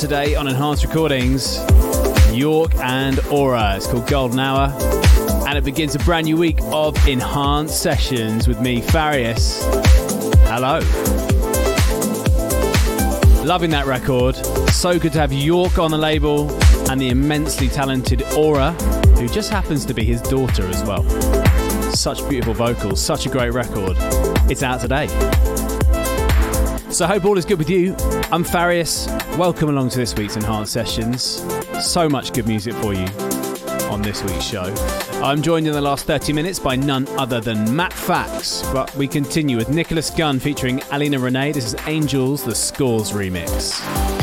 Today on Enhanced Recordings. York and Aura. It's called Golden Hour. And it begins a brand new week of Enhanced Sessions with me, Farius. Hello. Loving that record. So good to have York on the label and the immensely talented Aura, who just happens to be his daughter as well. Such beautiful vocals, such a great record. It's out today. So I hope all is good with you. I'm Farius. Welcome along to this week's Enhanced Sessions. So much good music for you on this week's show. I'm joined in the last 30 minutes by none other than Matt Fax, but we continue with Nicholas Gunn featuring Alina Renae. This is Angels, the Scores remix.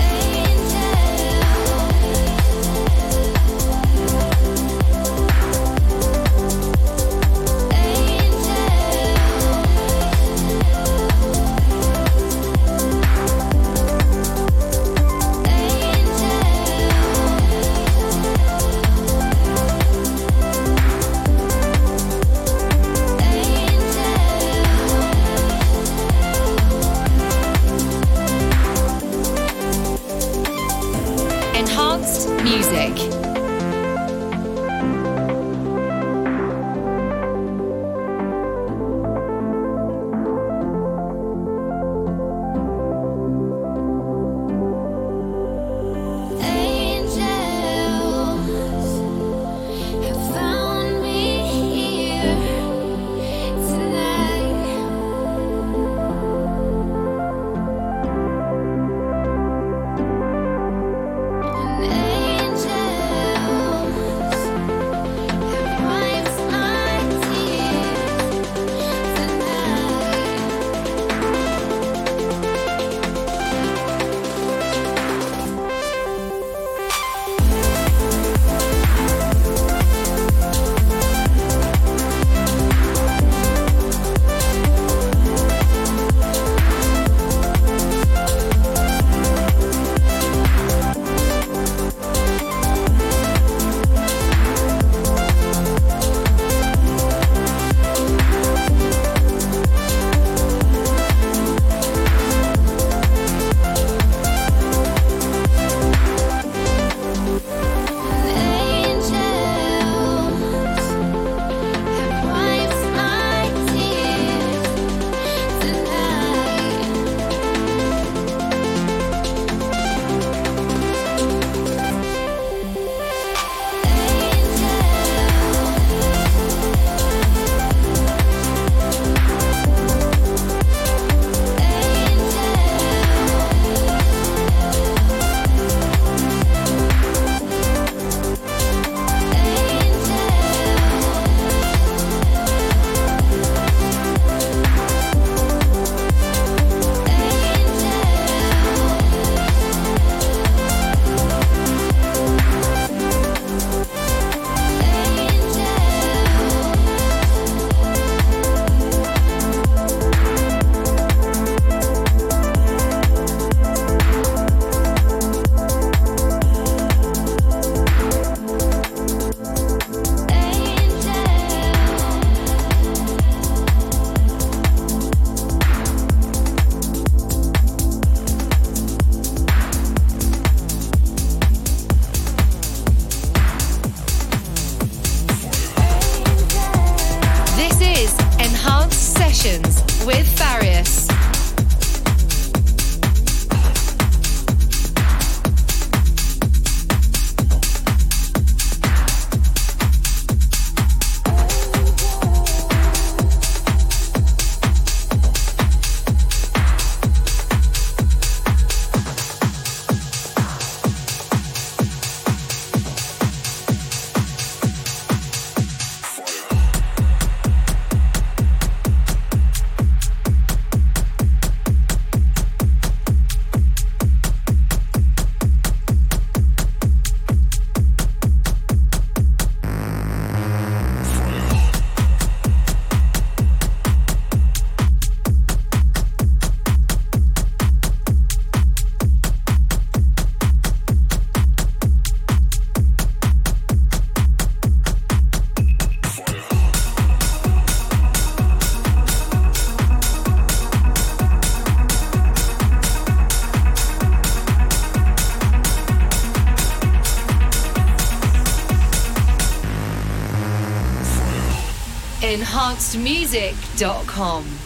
enhancedmusic.com.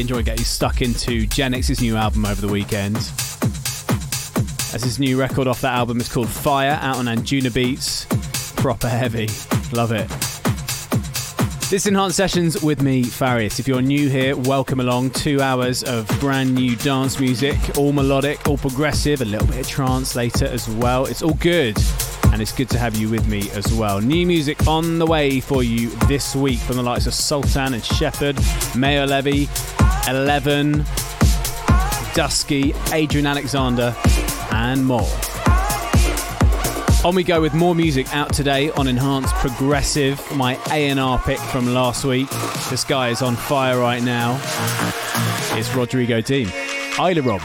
enjoyed getting stuck into Genix's new album over the weekend. As his new record off that album is called Fire, out on Anjunabeats. Proper heavy. Love it. This Enhanced Sessions with me, Farius. If you're new here, welcome along. Two hours of brand new dance music, all melodic, all progressive, a little bit of trance later as well. It's all good, and it's good to have you with me as well. New music on the way for you this week from the likes of Sultan and Shepard, Maor Levi, Eleven, Dusky, Adrian Alexander, and more. On we go with more music out today on Enhanced Progressive, my A&R pick from last week. This guy is on fire right now. It's Rodrigo Deem. Isla Rob.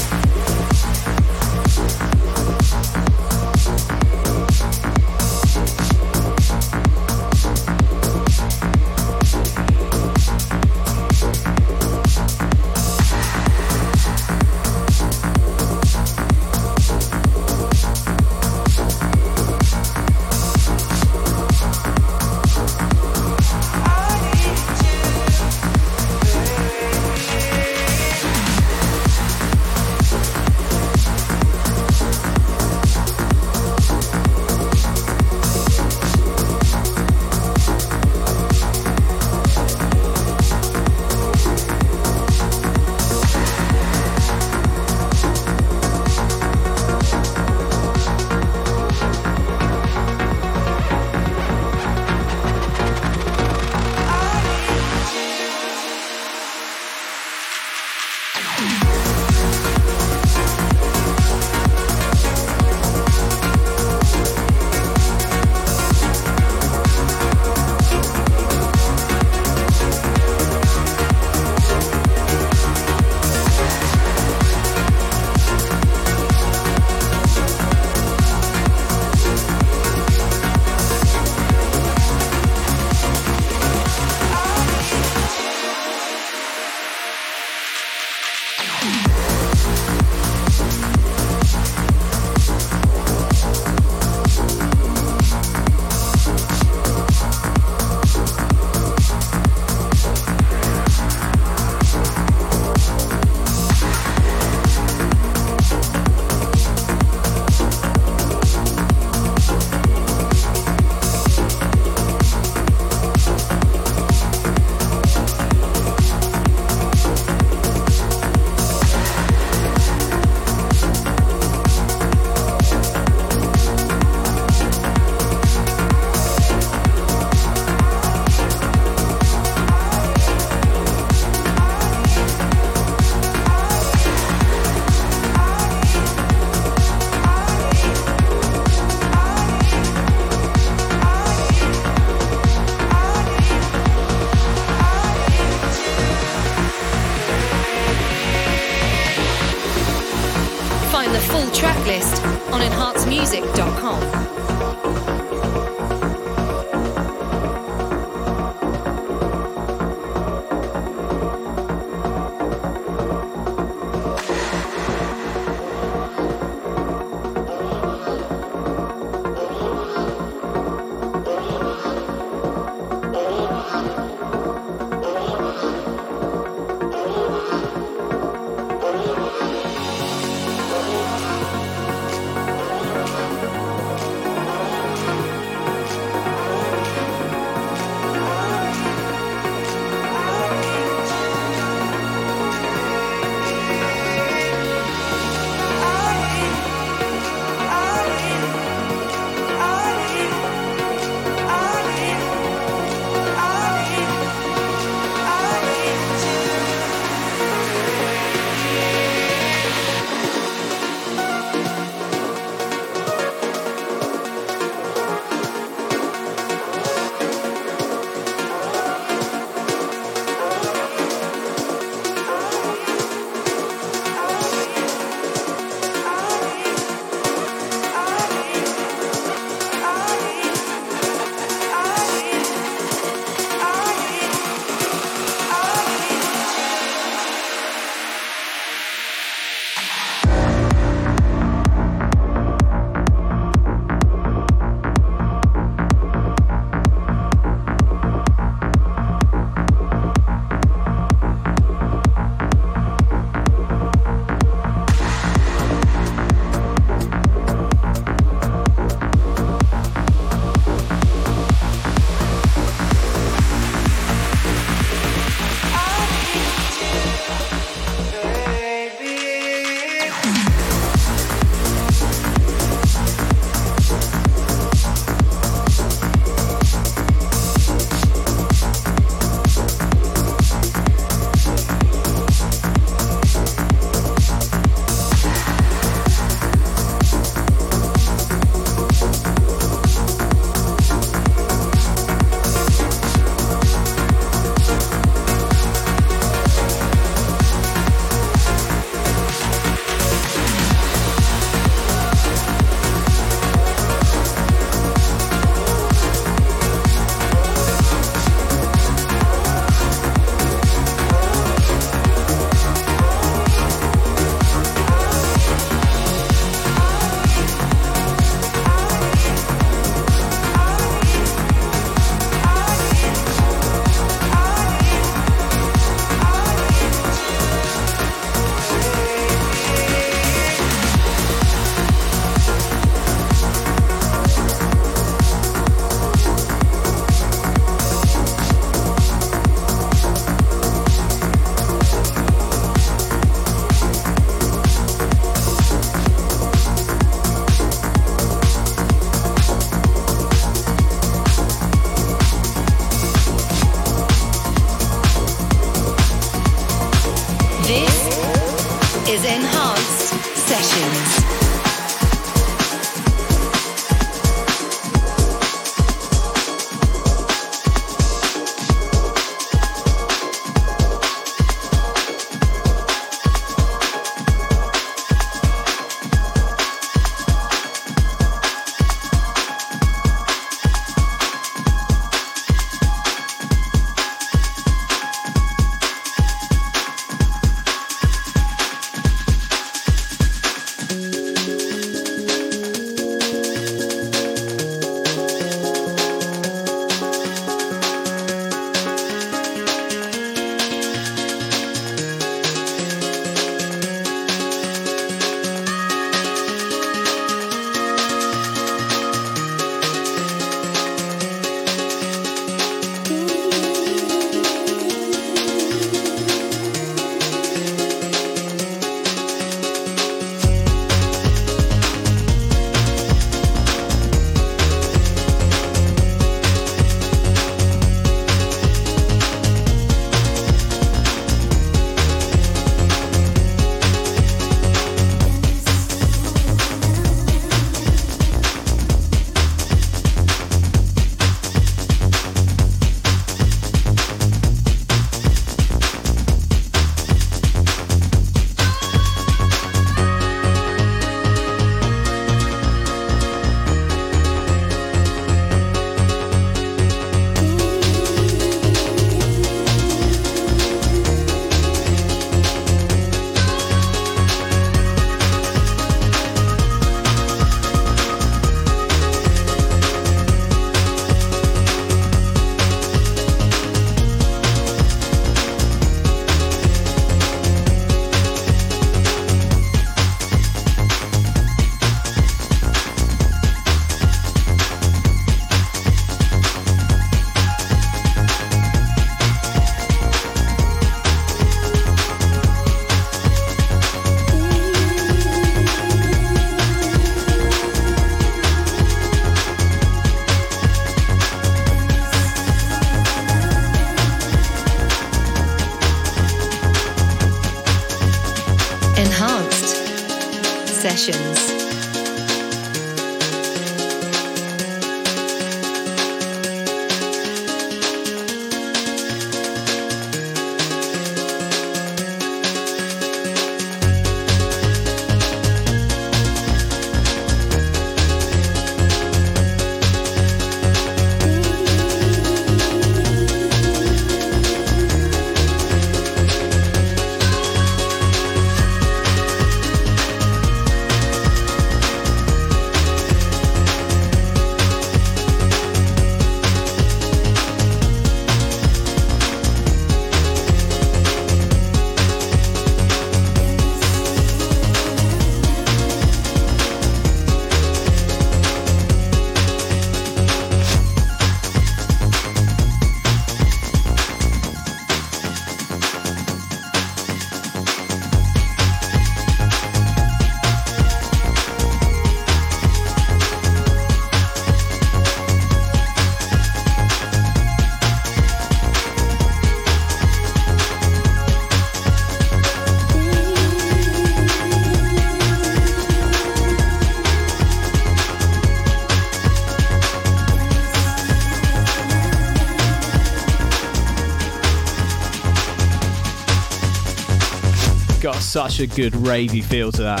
Such a good ravey feel to that.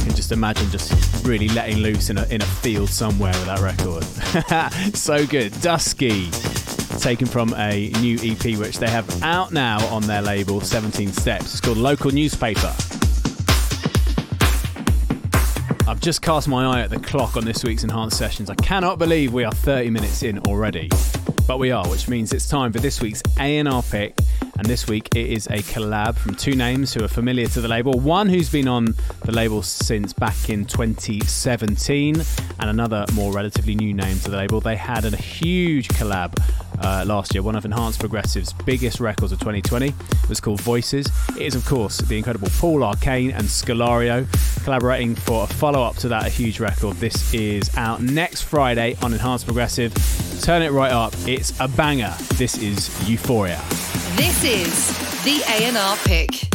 You can just imagine just really letting loose in a, in a field somewhere with that record. so good. Dusky, taken from a new EP which they have out now on their label, 17 Steps. It's called Local Newspaper. I've just cast my eye at the clock on this week's Enhanced Sessions. I cannot believe we are 30 minutes in already. But we are, which means it's time for this week's A&R pick and this week it is a collab from two names who are familiar to the label. One who's been on the label since back in 2017, and another more relatively new name to the label. They had a huge collab uh, last year, one of Enhanced Progressive's biggest records of 2020. It was called Voices. It is, of course, the incredible Paul Arcane and Scolario collaborating for a follow up to that, a huge record. This is out next Friday on Enhanced Progressive. Turn it right up. It's a banger. This is Euphoria. This is the A&R pick.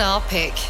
A&R pick.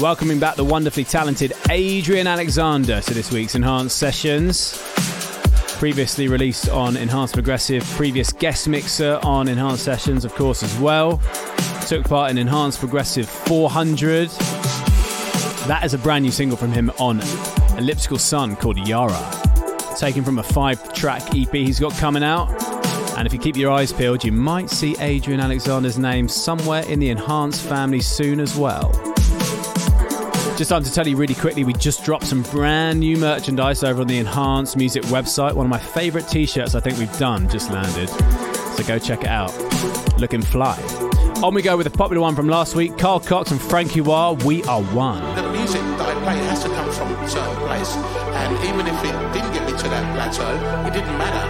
Welcoming back the wonderfully talented Adrian Alexander to this week's Enhanced Sessions. Previously released on Enhanced Progressive, previous guest mixer on Enhanced Sessions, of course, as well. Took part in Enhanced Progressive 400. That is a brand new single from him on Elliptical Sun called Yara. Taken from a five track EP he's got coming out. And if you keep your eyes peeled, you might see Adrian Alexander's name somewhere in the Enhanced family soon as well. Just time to tell you really quickly, we just dropped some brand new merchandise over on the Enhanced Music website. One of my favourite t shirts I think we've done just landed. So go check it out. Looking fly. On we go with a popular one from last week Carl Cox and Frankie Wah, We Are One. The music that I play has to come from a certain place, and even if it didn't get me to that plateau, it didn't matter.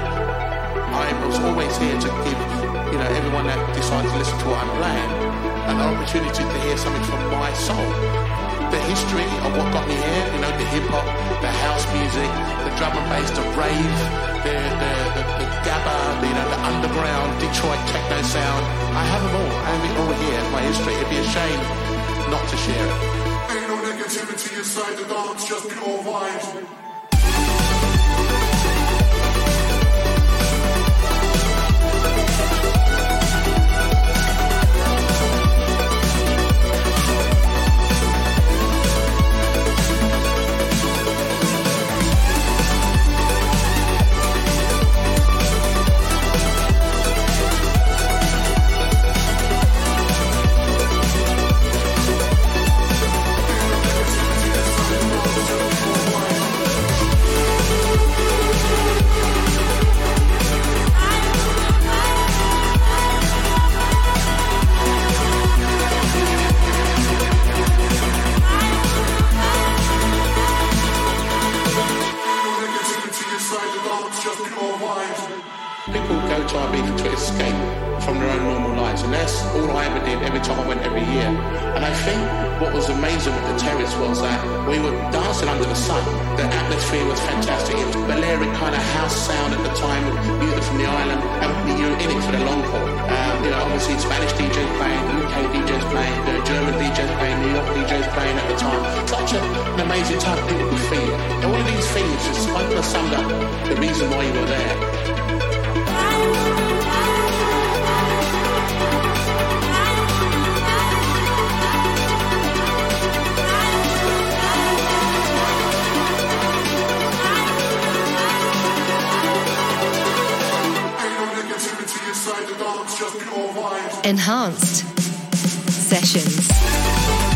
I was always here to give, you know, everyone that decides to listen to what I'm playing an opportunity to hear something from my soul the history of what got me here, you know, the hip hop, the house music, the drum and bass, the rave, the, the, the, the gabba, the, you know, the underground Detroit techno sound. I have them all. I have it all here, my history. It'd be a shame not to share it. Ain't no negativity inside the dance, just pure vibes. People go to Ibiza to escape from their own normal lives, and that's all I ever did every time I went every year. And I think what was amazing with the terrace was that we were dancing under the sun. The atmosphere was fantastic. It was Balearic kind of house sound at the time, music from the island, and you were in it for the long haul. Um, you know, obviously Spanish DJs playing, UK DJs playing, the German DJs playing, New York DJs playing at the time. Such a, an amazing time people could feel. And all of these things just summed up the reason why you were there. Enhanced Sessions.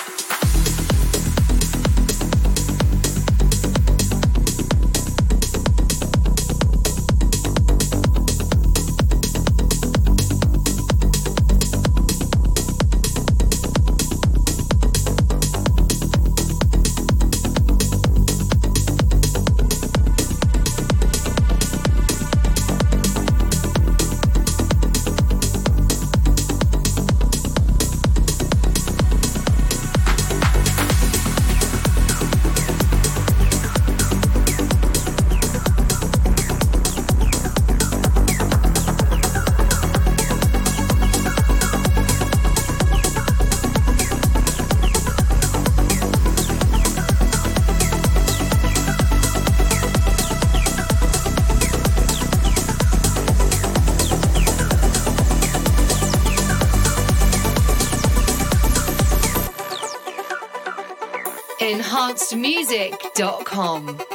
enhancedmusic.com.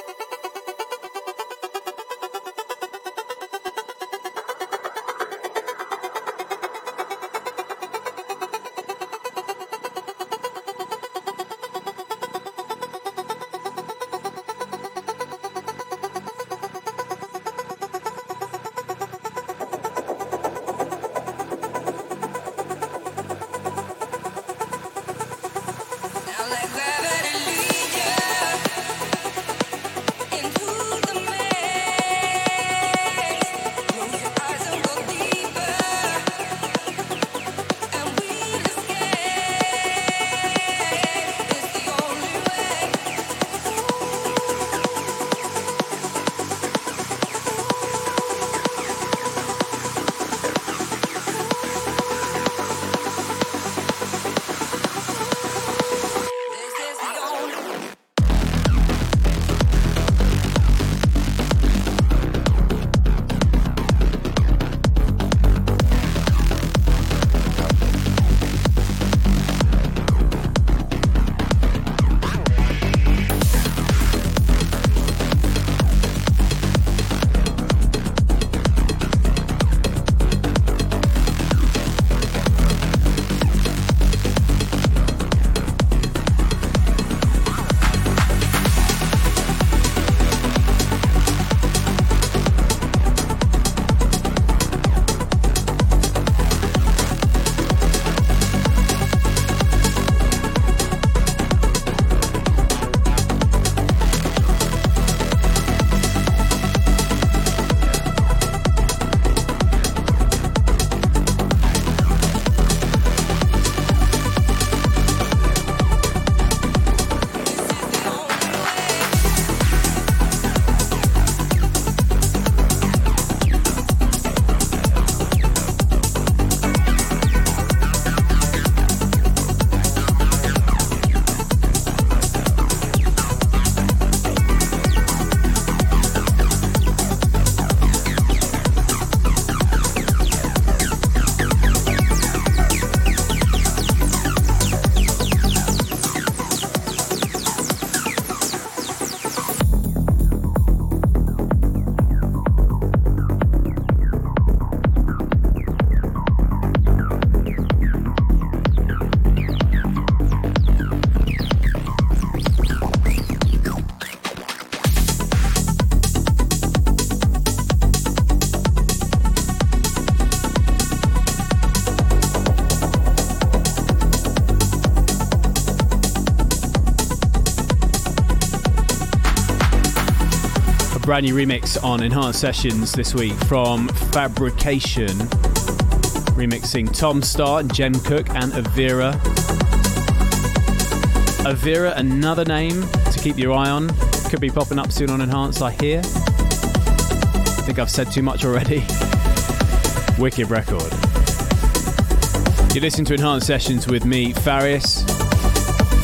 brand new remix on Enhanced Sessions this week from Fabrication, remixing Tom Starr, Jen Cook, and Avira. Avira, another name to keep your eye on. Could be popping up soon on Enhanced, I hear. I think I've said too much already. Wicked record. You listen to Enhanced Sessions with me, Farius.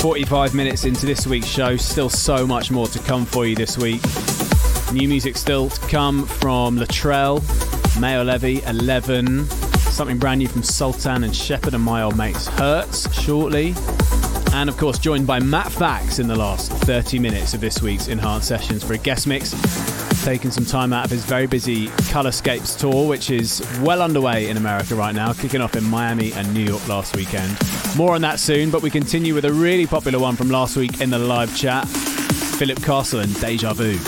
45 minutes into this week's show, still so much more to come for you this week. New music still to come from Latrell, Maor Levi, 11, something brand new from Sultan and Shepard and my old mates Hurts shortly. And of course, joined by Matt Fax in the last 30 minutes of this week's Enhanced Sessions for a guest mix. Taking some time out of his very busy Colorscapes tour, which is well underway in America right now, kicking off in Miami and New York last weekend. More on that soon, but we continue with a really popular one from last week in the live chat Philip Castle and Deja Vu.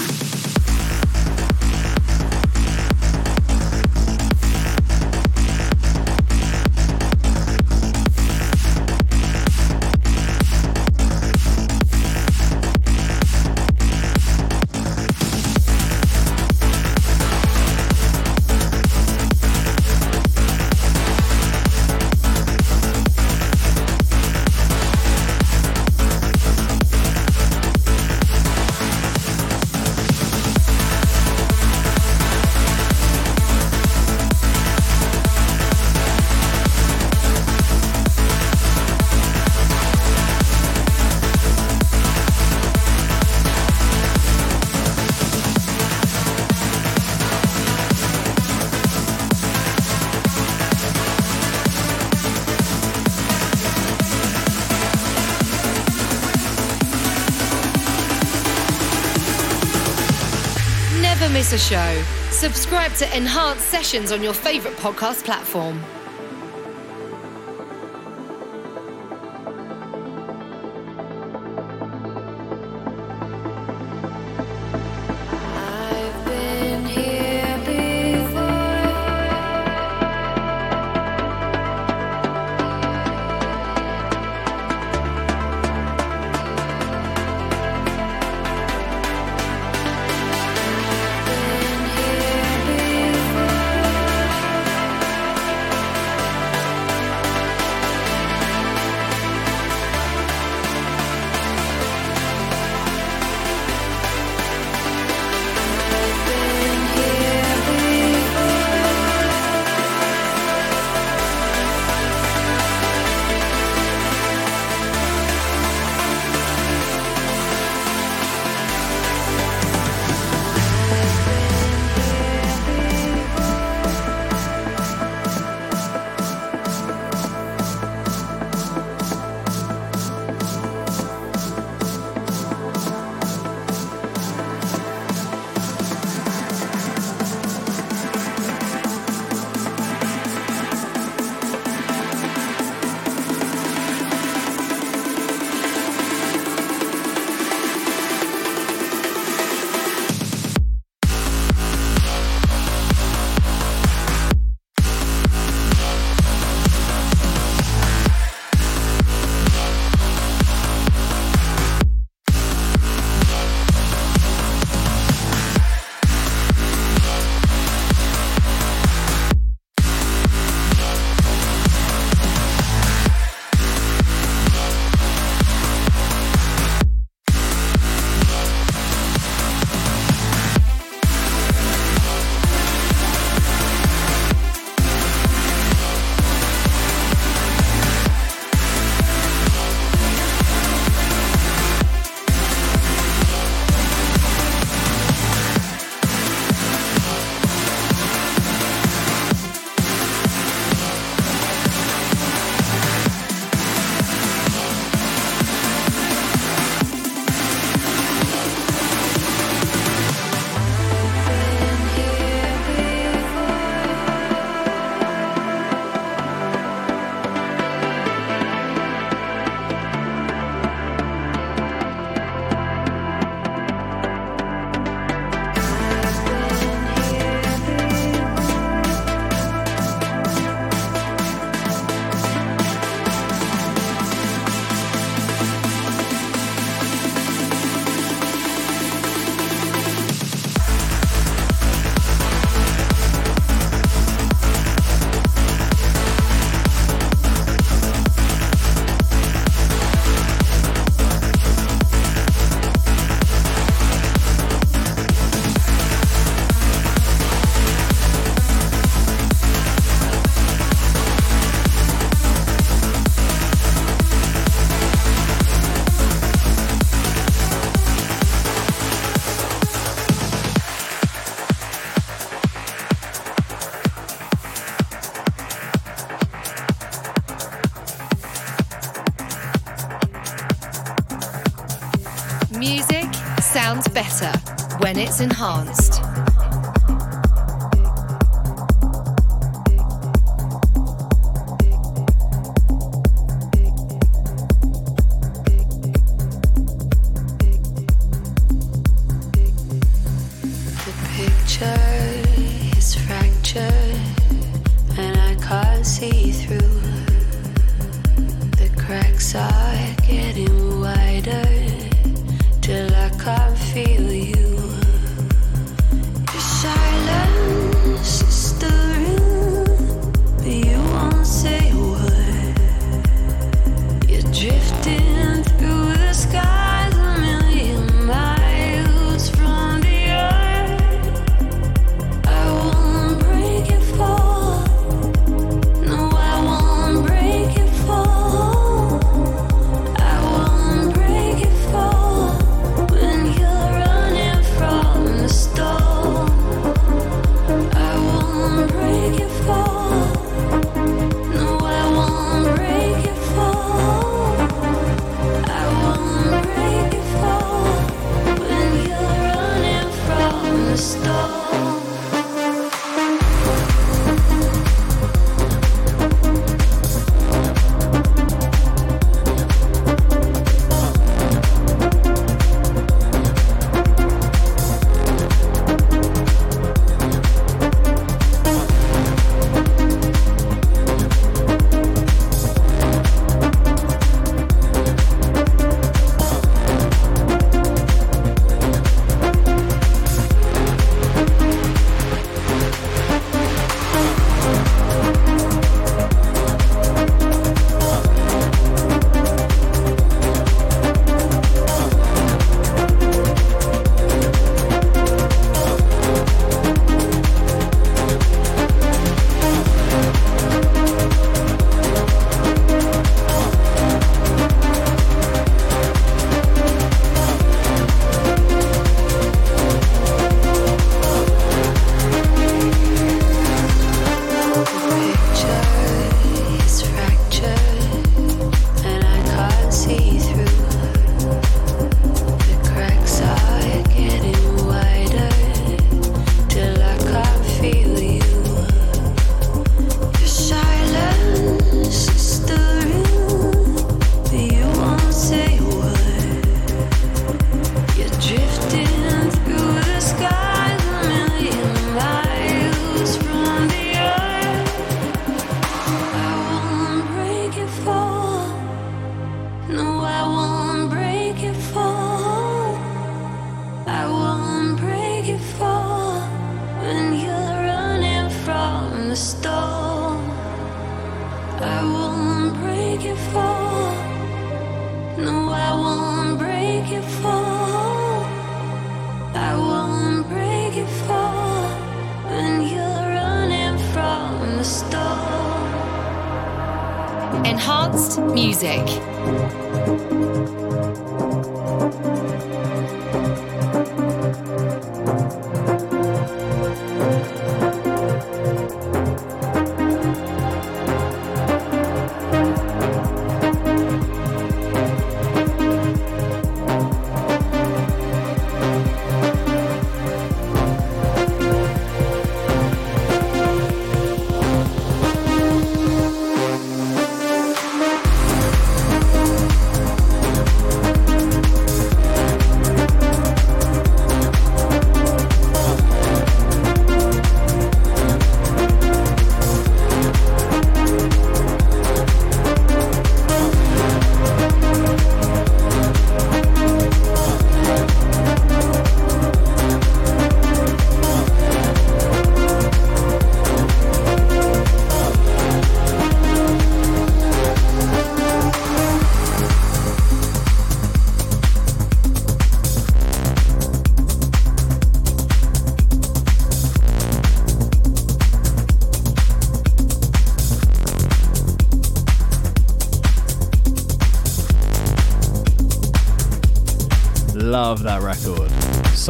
Show, subscribe to Enhanced Sessions on your favourite podcast platform. When it's enhanced.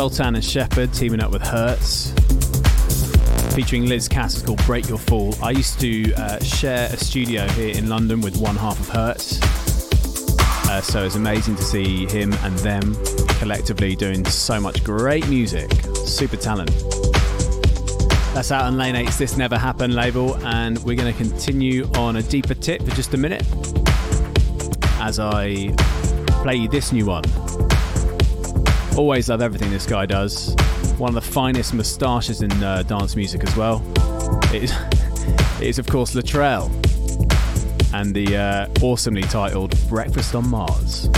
Sultan and Shepard teaming up with Hertz, featuring Liz Cass. Called Break Your Fall. I used to uh, share a studio here in London with one half of Hertz, uh, so it's amazing to see him and them collectively doing so much great music. Super talent. That's out on Lane 8's This Never Happened label, and we're going to continue on a deeper tip for just a minute as I play you this new one. Always love everything this guy does. One of the finest moustaches in uh, dance music as well. It is, it is of course, Latrell and the uh, awesomely titled Breakfast on Mars.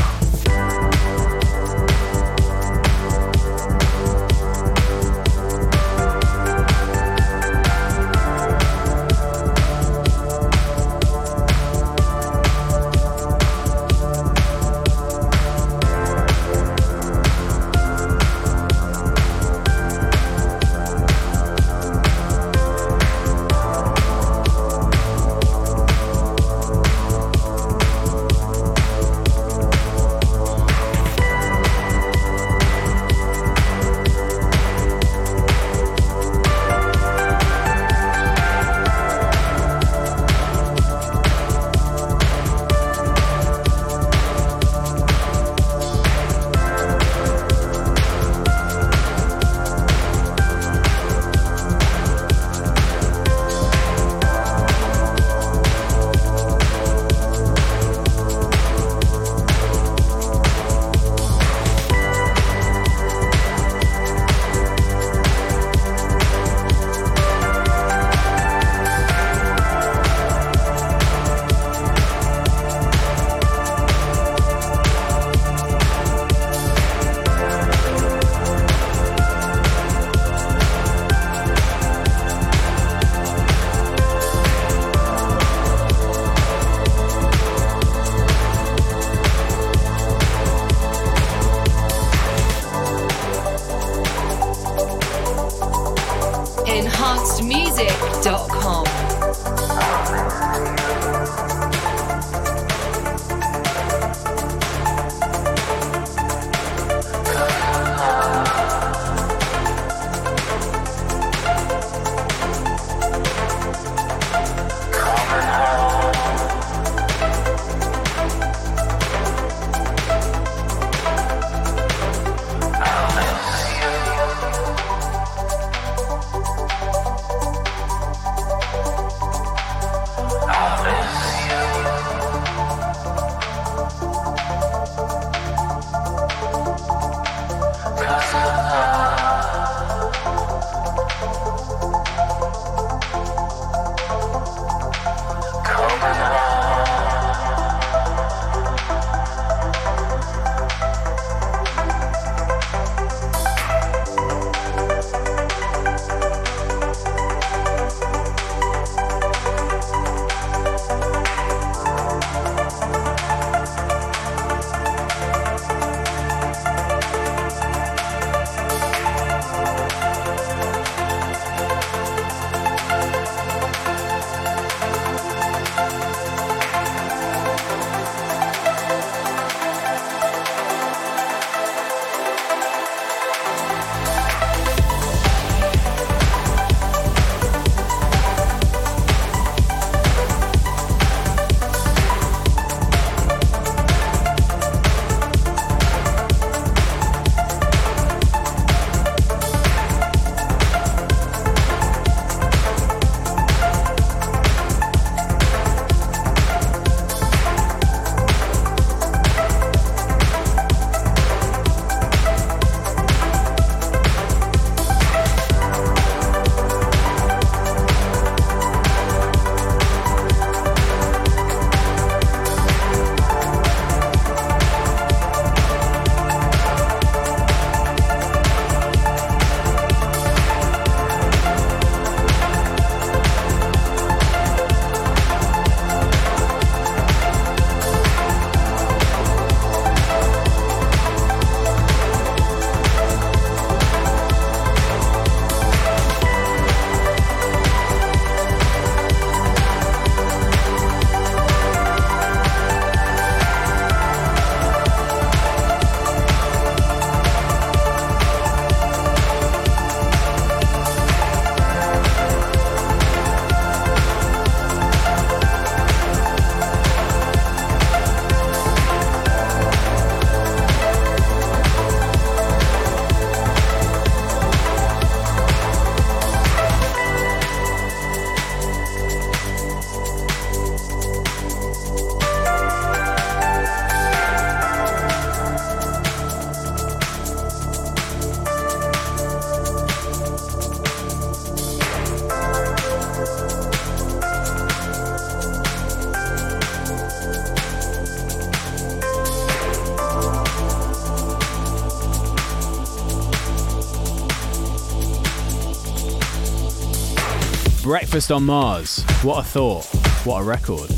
Breakfast on Mars. What a thought. What a record.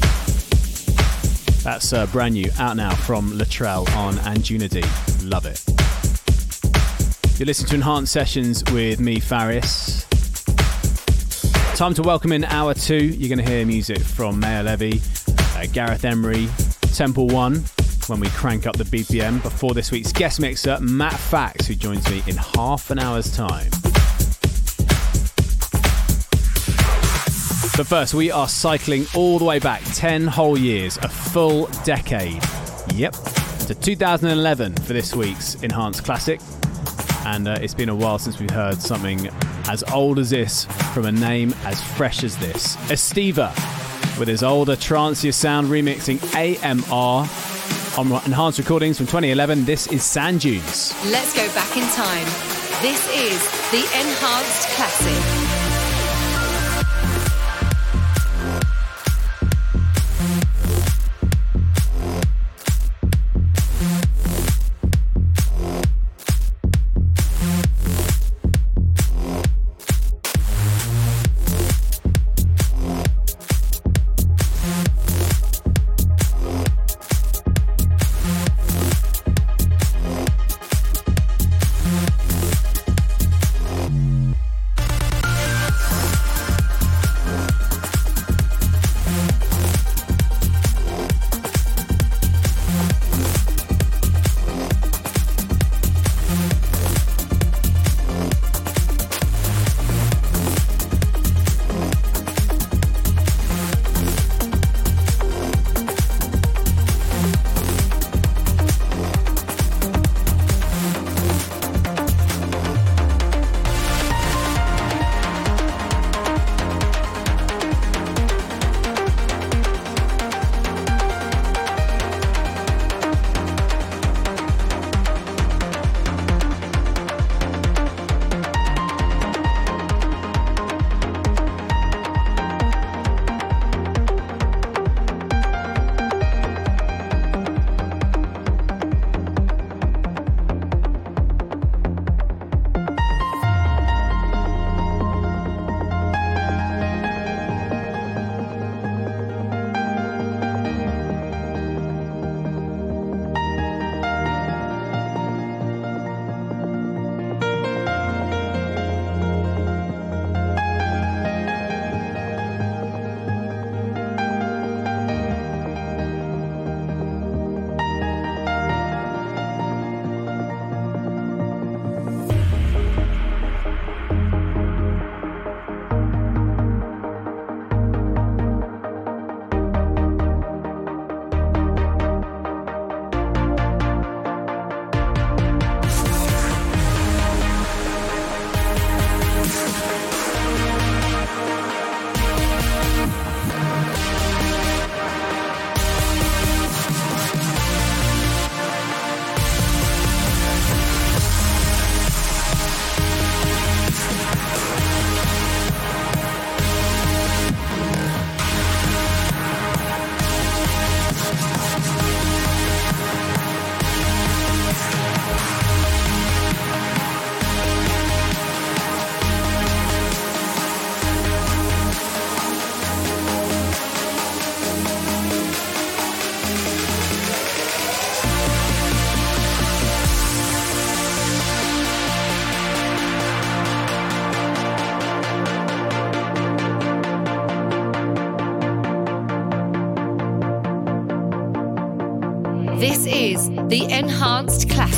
That's uh, brand new, out now from Latrell on Anjunity. Love it. You're listening to Enhanced Sessions with me, Farius. Time to welcome in hour two. You're going to hear music from Maor Levi, uh, Gareth Emery, Temple One, when we crank up the BPM before this week's guest mixer, Matt Fax, who joins me in half an hour's time. But first, we are cycling all the way back 10 whole years, a full decade. Yep, to 2011 for this week's Enhanced Classic. And uh, it's been a while since we've heard something as old as this from a name as fresh as this. Estiva, with his older trancier sound remixing AMR on Enhanced Recordings from 2011. This is Sand Dunes. Let's go back in time. This is the Enhanced Classic. Enhanced Classic.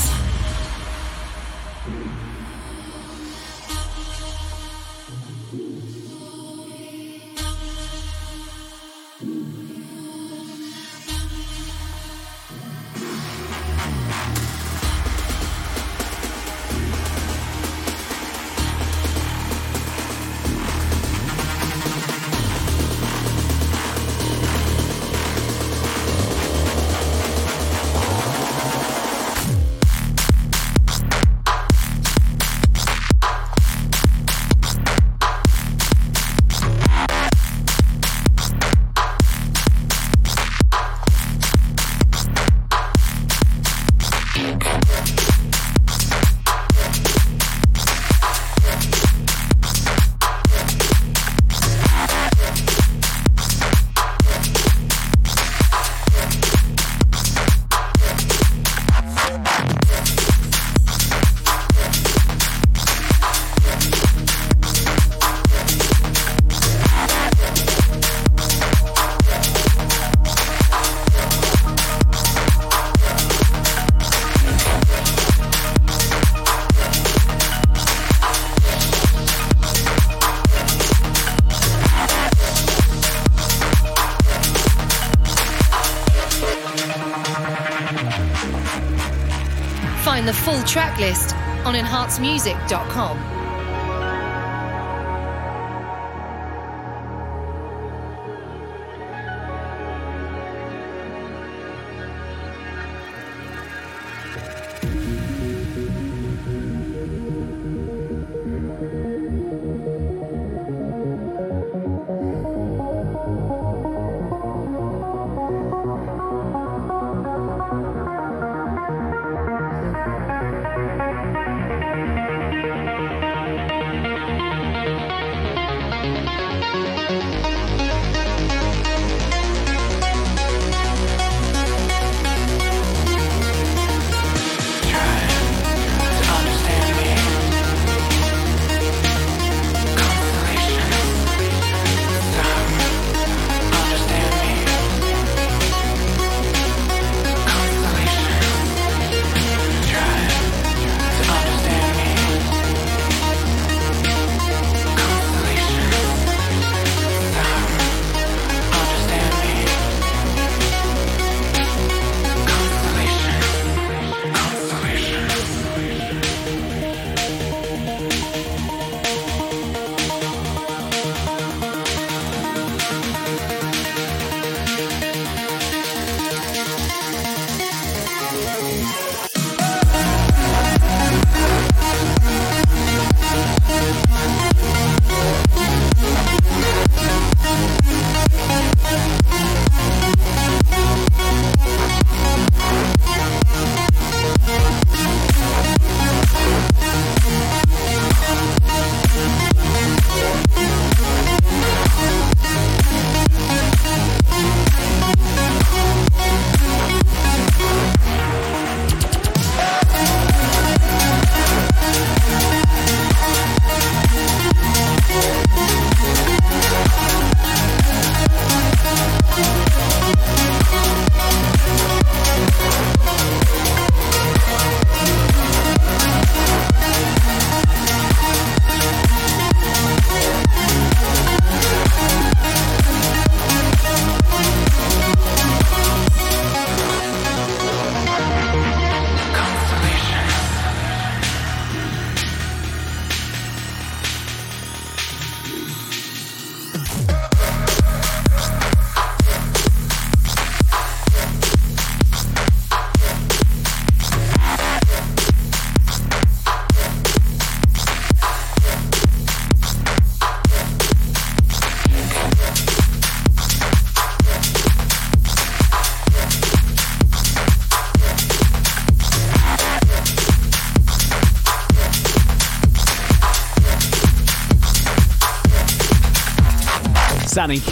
Track list on enhancedmusic.com.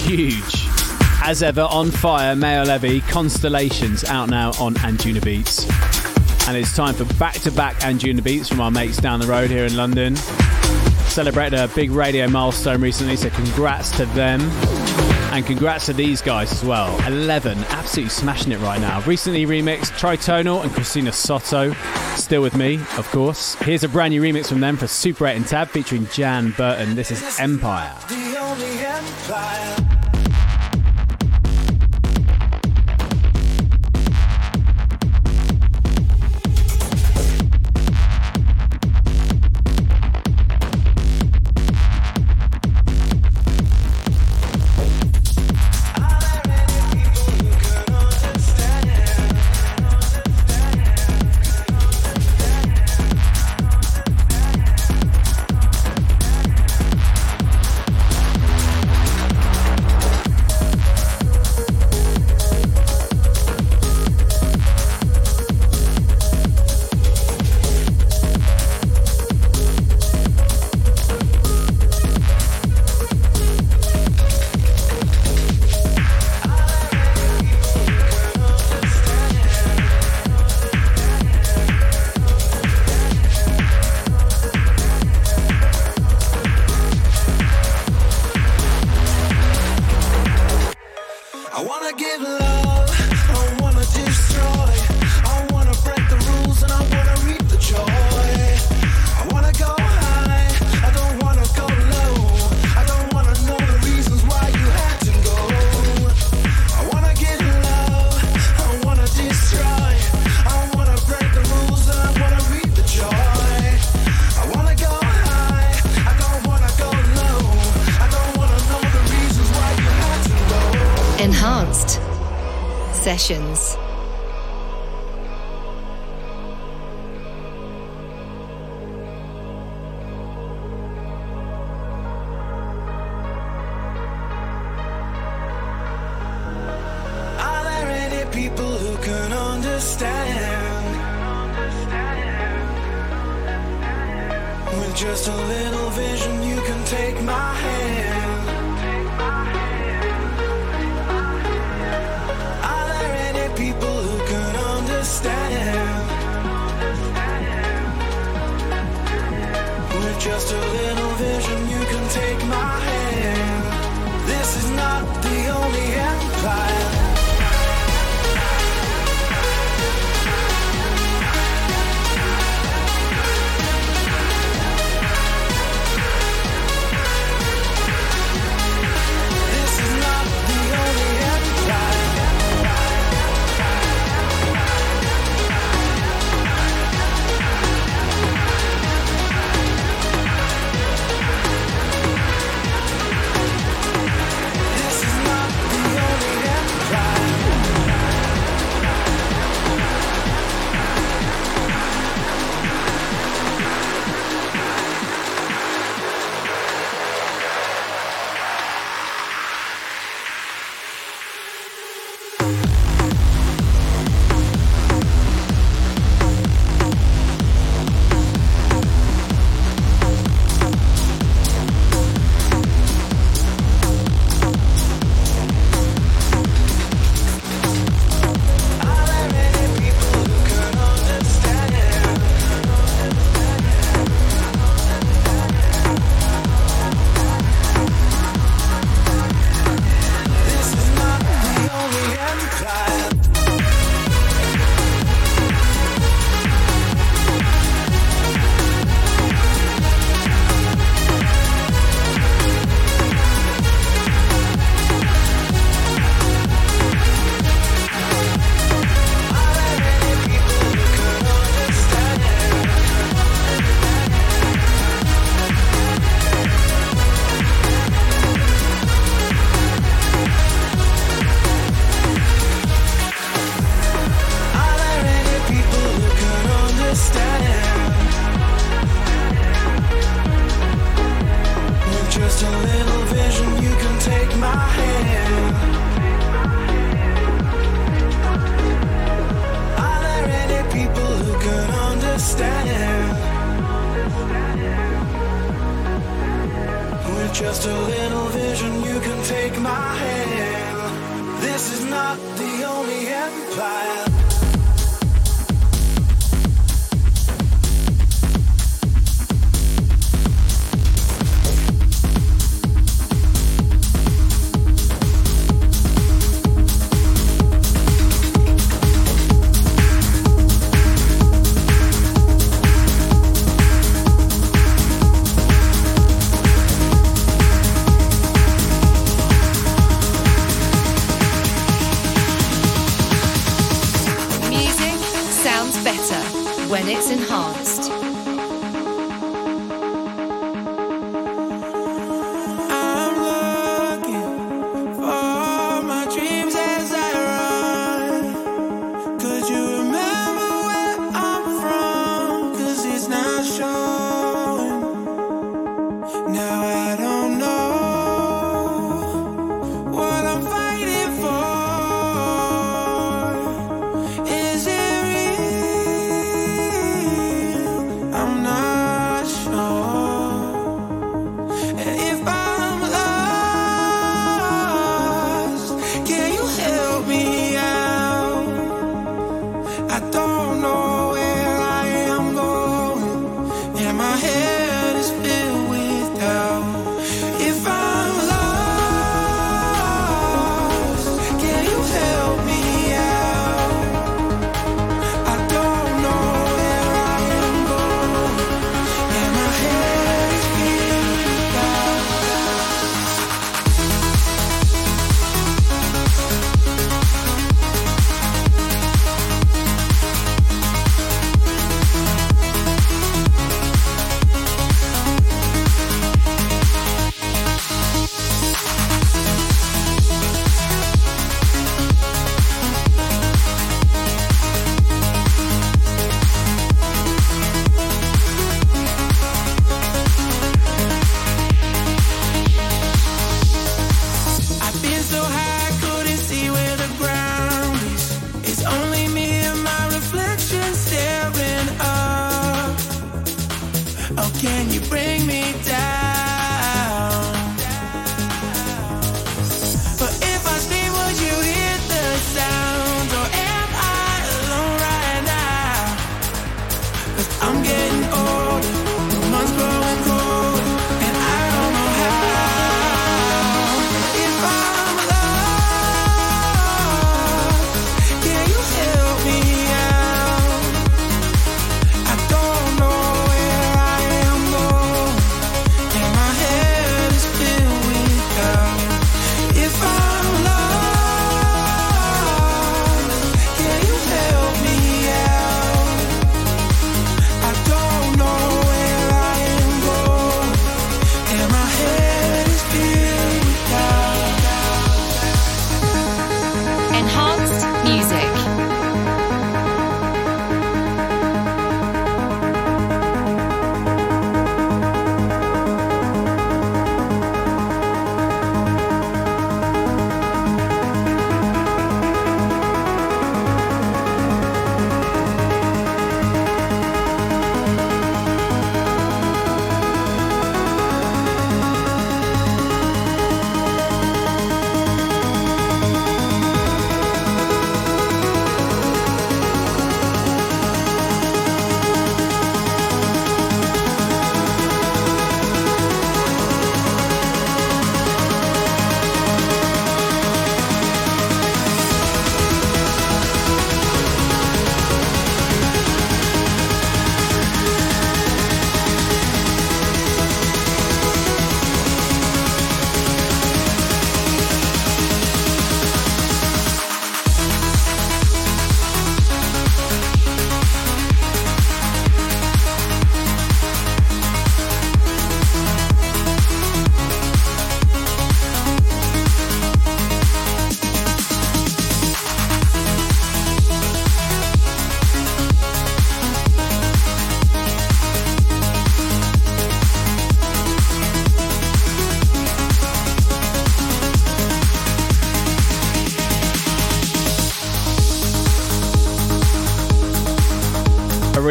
huge. As ever, on fire, Maor Levi, Constellations, out now on Anjuna Beats. And it's time for back to back Anjuna Beats from our mates down the road here in London. Celebrated a big radio milestone recently, so congrats to them. And congrats to these guys as well. 11, absolutely smashing it right now. Recently remixed Tritonal and Cristina Soto. Still with me, of course. Here's a brand new remix from them for Super 8 and Tab featuring Jan Burton. This is Empire.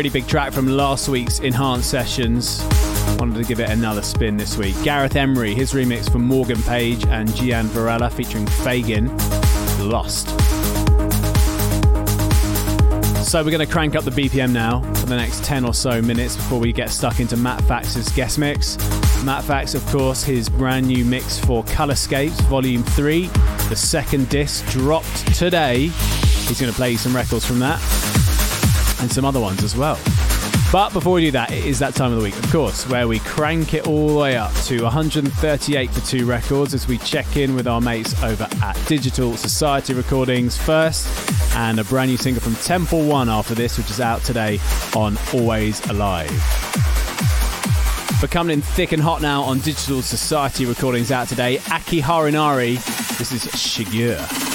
Really big track from last week's Enhanced Sessions. Wanted to give it another spin this week. Gareth Emery, his remix for Morgan Page and Gian Varela featuring Fagin, Lost. So we're going to crank up the BPM now for the next 10 or so minutes before we get stuck into Matt Fax's guest mix. Matt Fax, of course, his brand new mix for Colorscapes Volume 3. The second disc dropped today. He's going to play some records from that and some other ones as well. But before we do that, it is that time of the week, of course, where we crank it all the way up to 138 for two records as we check in with our mates over at Digital Society Recordings first, and a brand new single from Temple One after this, which is out today on Always Alive. But coming in thick and hot now on Digital Society Recordings out today, Aki Harinari. This is Shigur.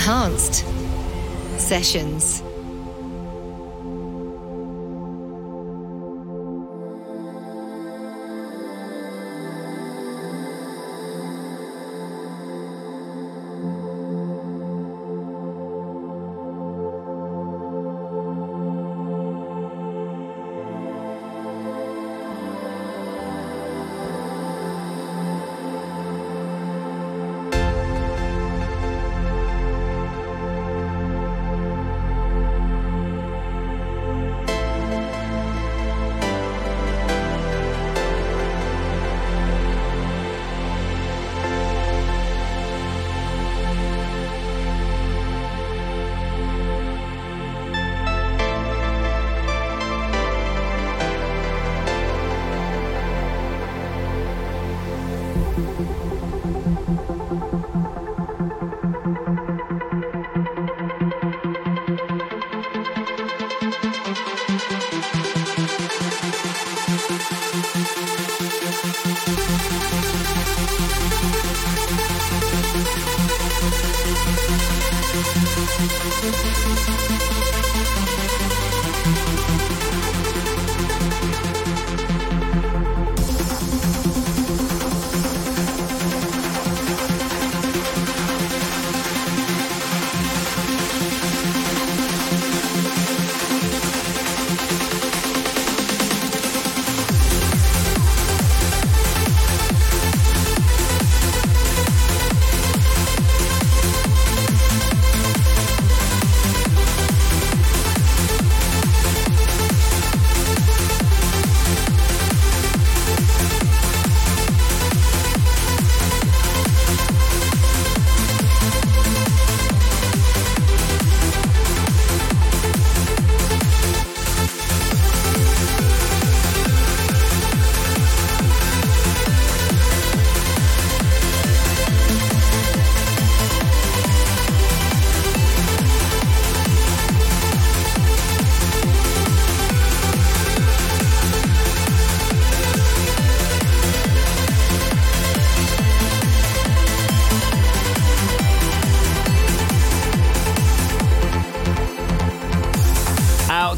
Enhanced Sessions.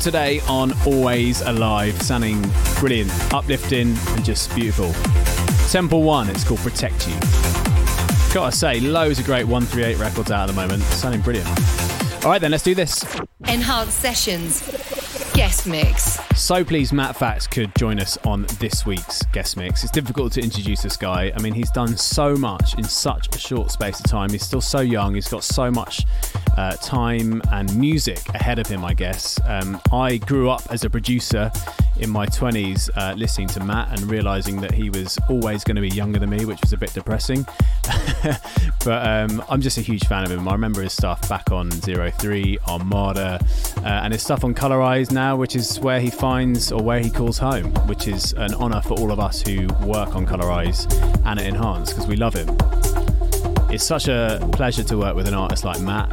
Today on Always Alive, sounding brilliant, uplifting, and just beautiful. Temple One, it's called Protect You. Gotta say, loads of great 138 records out at the moment, sounding brilliant. All right, then, let's do this. Enhanced Sessions guest mix. So pleased Matt Fax could join us on this week's guest mix. It's difficult to introduce this guy. I mean, he's done so much in such a short space of time. He's still so young. He's got so much uh, time and music ahead of him, I guess. Um, I grew up as a producer in my 20s uh, listening to Matt and realizing that he was always going to be younger than me, which was a bit depressing. but um, I'm just a huge fan of him. I remember his stuff back on Zero Three, Armada, uh, and his stuff on Colorize now, which is where he finds or where he calls home, which is an honor for all of us who work on Colorize and at Enhance because we love him. It's such a pleasure to work with an artist like Matt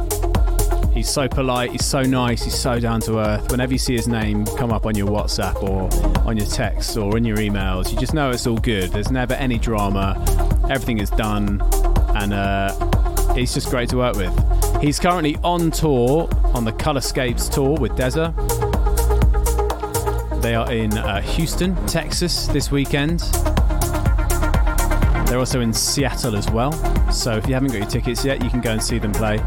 He's so polite, he's so nice, he's so down to earth. Whenever you see his name come up on your WhatsApp or on your texts or in your emails, you just know it's all good. There's never any drama, everything is done, and uh, he's just great to work with. He's currently on tour on the Colorscapes tour with Deza. They are in uh, Houston, Texas this weekend. They're also in Seattle as well. So if you haven't got your tickets yet, you can go and see them play.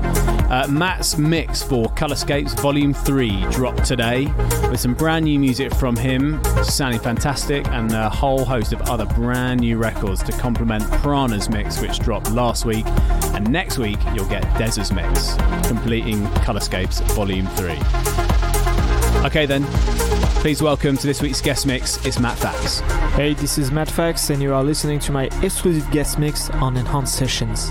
Uh, Matt's mix for Colorscapes Volume 3 dropped today with some brand new music from him, sounding fantastic, and a whole host of other brand new records to complement Prana's mix, which dropped last week. And next week, you'll get Deza's mix, completing Colorscapes Volume 3. Okay, then. Please welcome to this week's guest mix. It's Matt Fax. Hey, this is Matt Fax, and you are listening to my exclusive guest mix on Enhanced Sessions.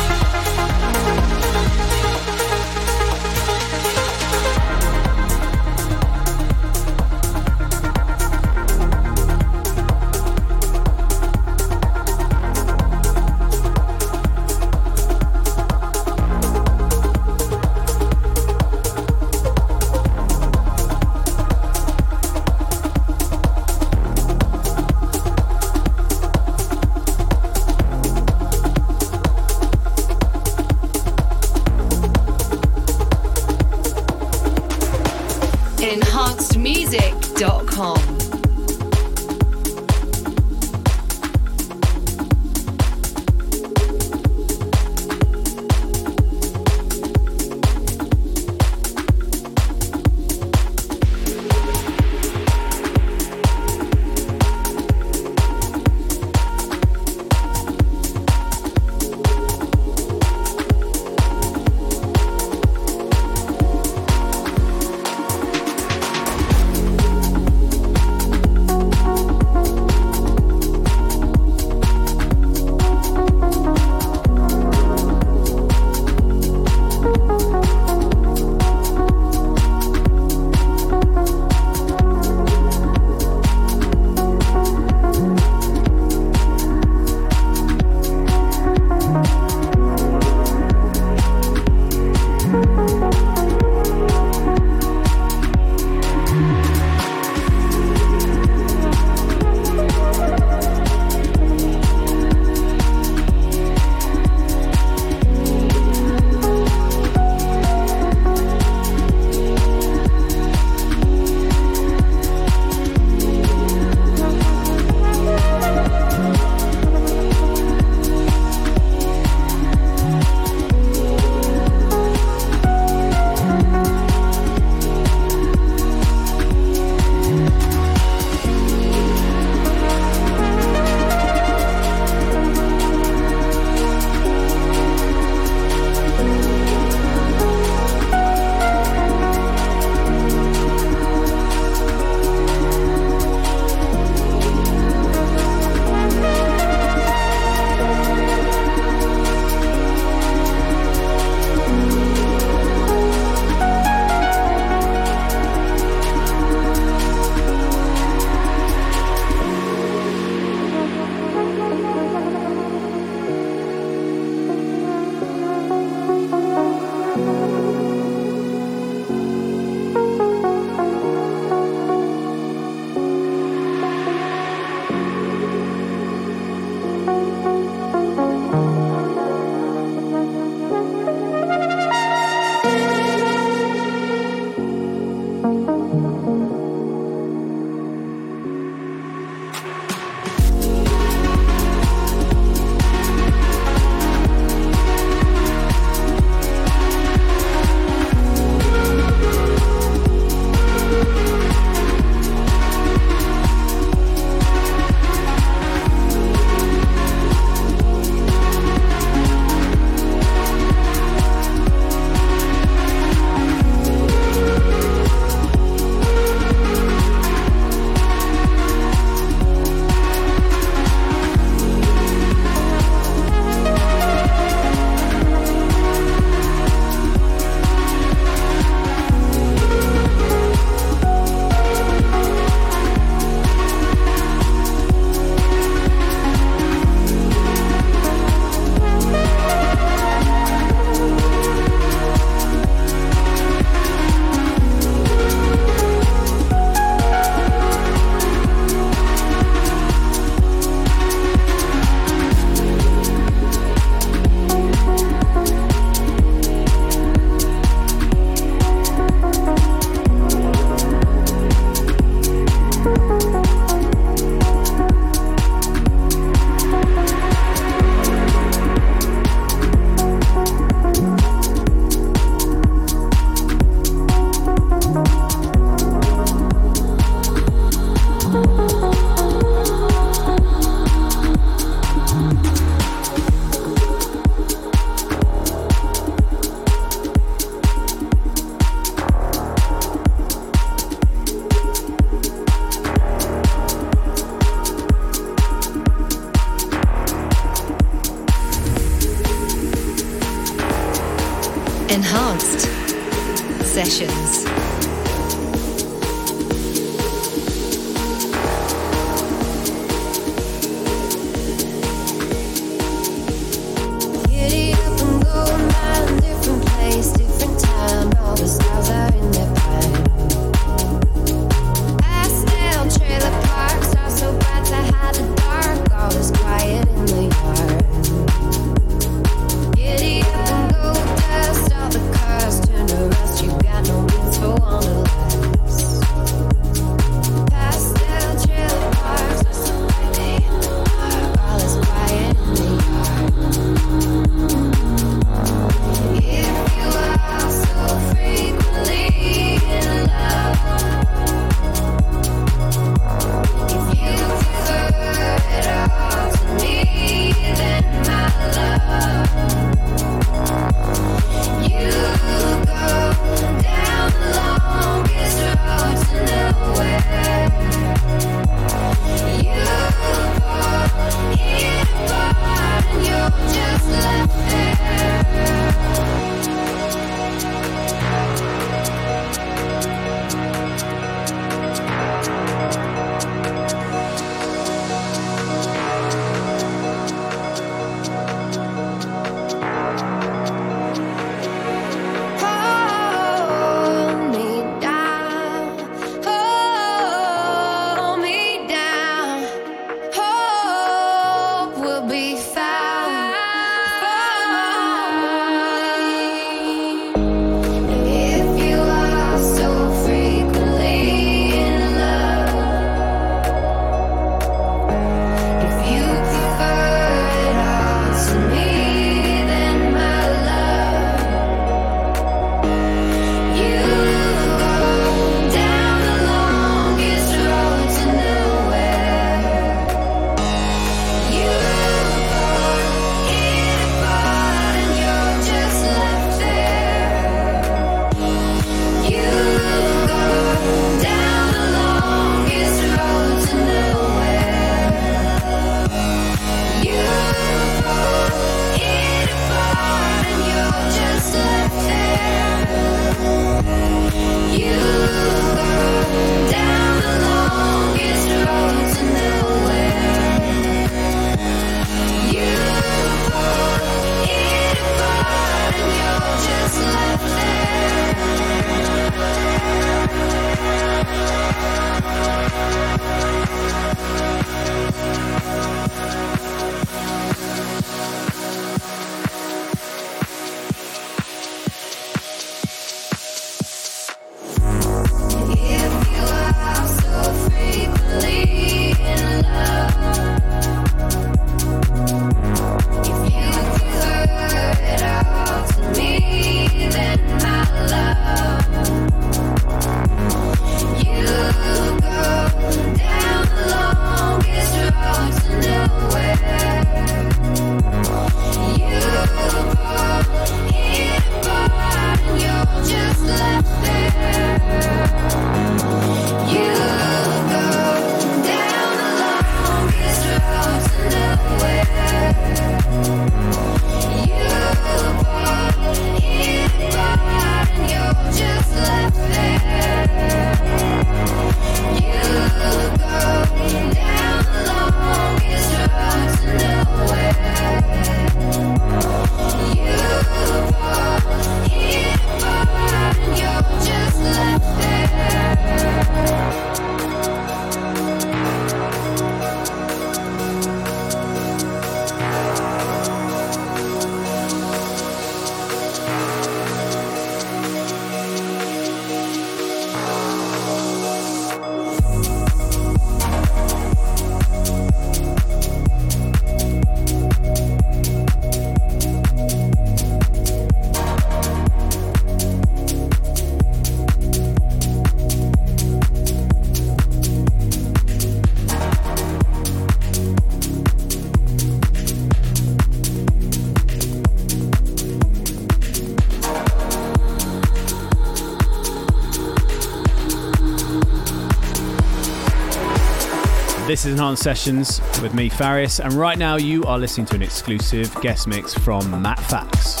This is Enhanced Sessions with me, Farius, and right now you are listening to an exclusive guest mix from Matt Fax.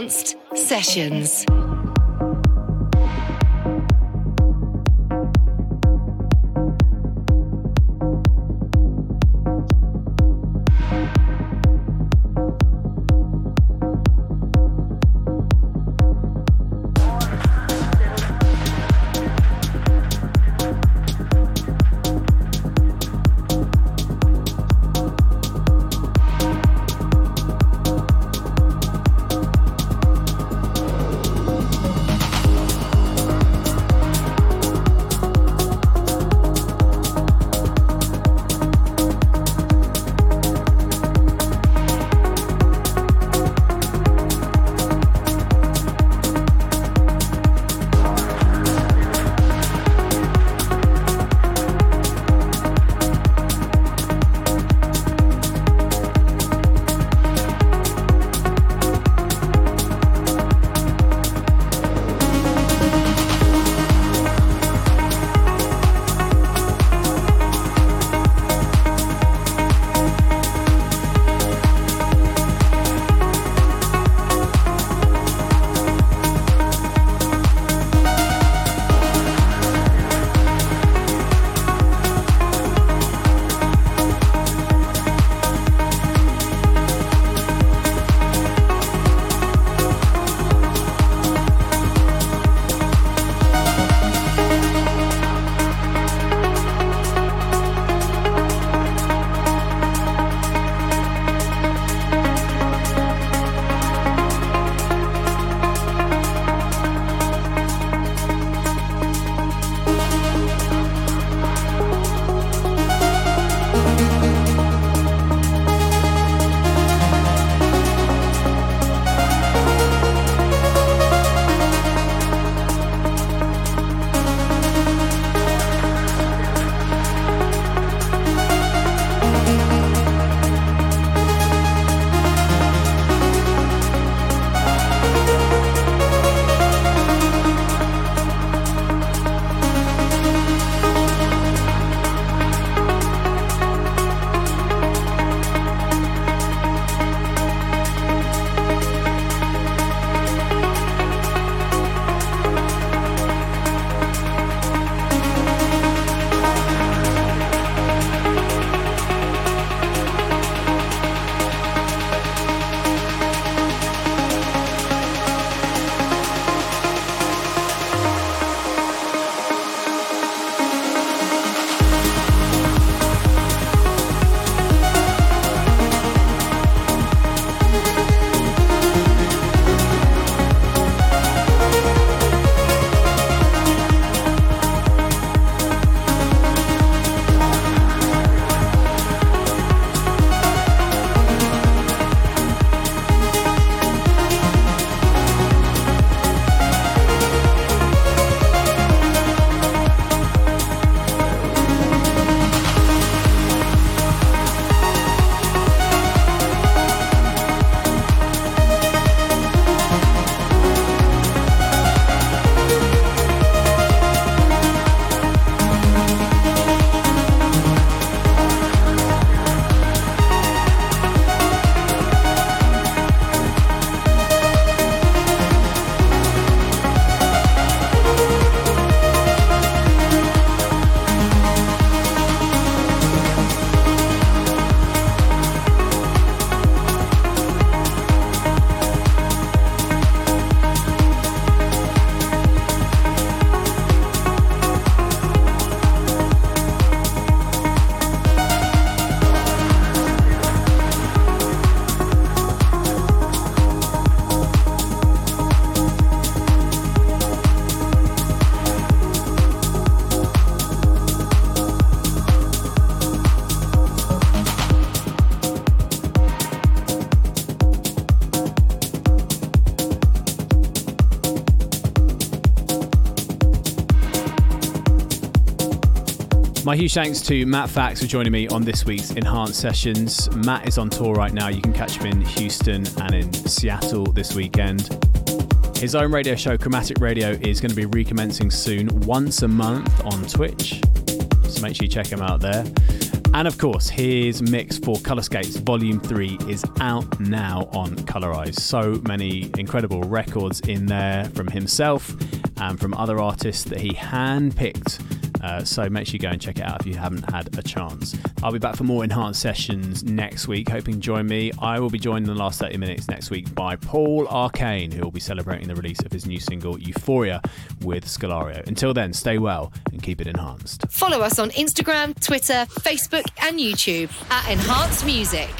Enhanced Sessions. My huge thanks to Matt Fax for joining me on this week's Enhanced Sessions. Matt is on tour right now. You can catch him in Houston and in Seattle this weekend. His own radio show, Chromatic Radio, is going to be recommencing soon, once a month on Twitch. So make sure you check him out there. And of course, his mix for Colorscapes Volume 3 is out now on Colorize. So many incredible records in there from himself and from other artists that he handpicked uh, so make sure you go and check it out if you haven't had a chance. I'll be back for more enhanced sessions next week. Hoping to join me. I will be joined in the last 30 minutes next week by Paul Arcane, who will be celebrating the release of his new single Euphoria with Scalario. Until then, stay well and keep it enhanced. Follow us on Instagram, Twitter, Facebook, and YouTube at Enhanced Music.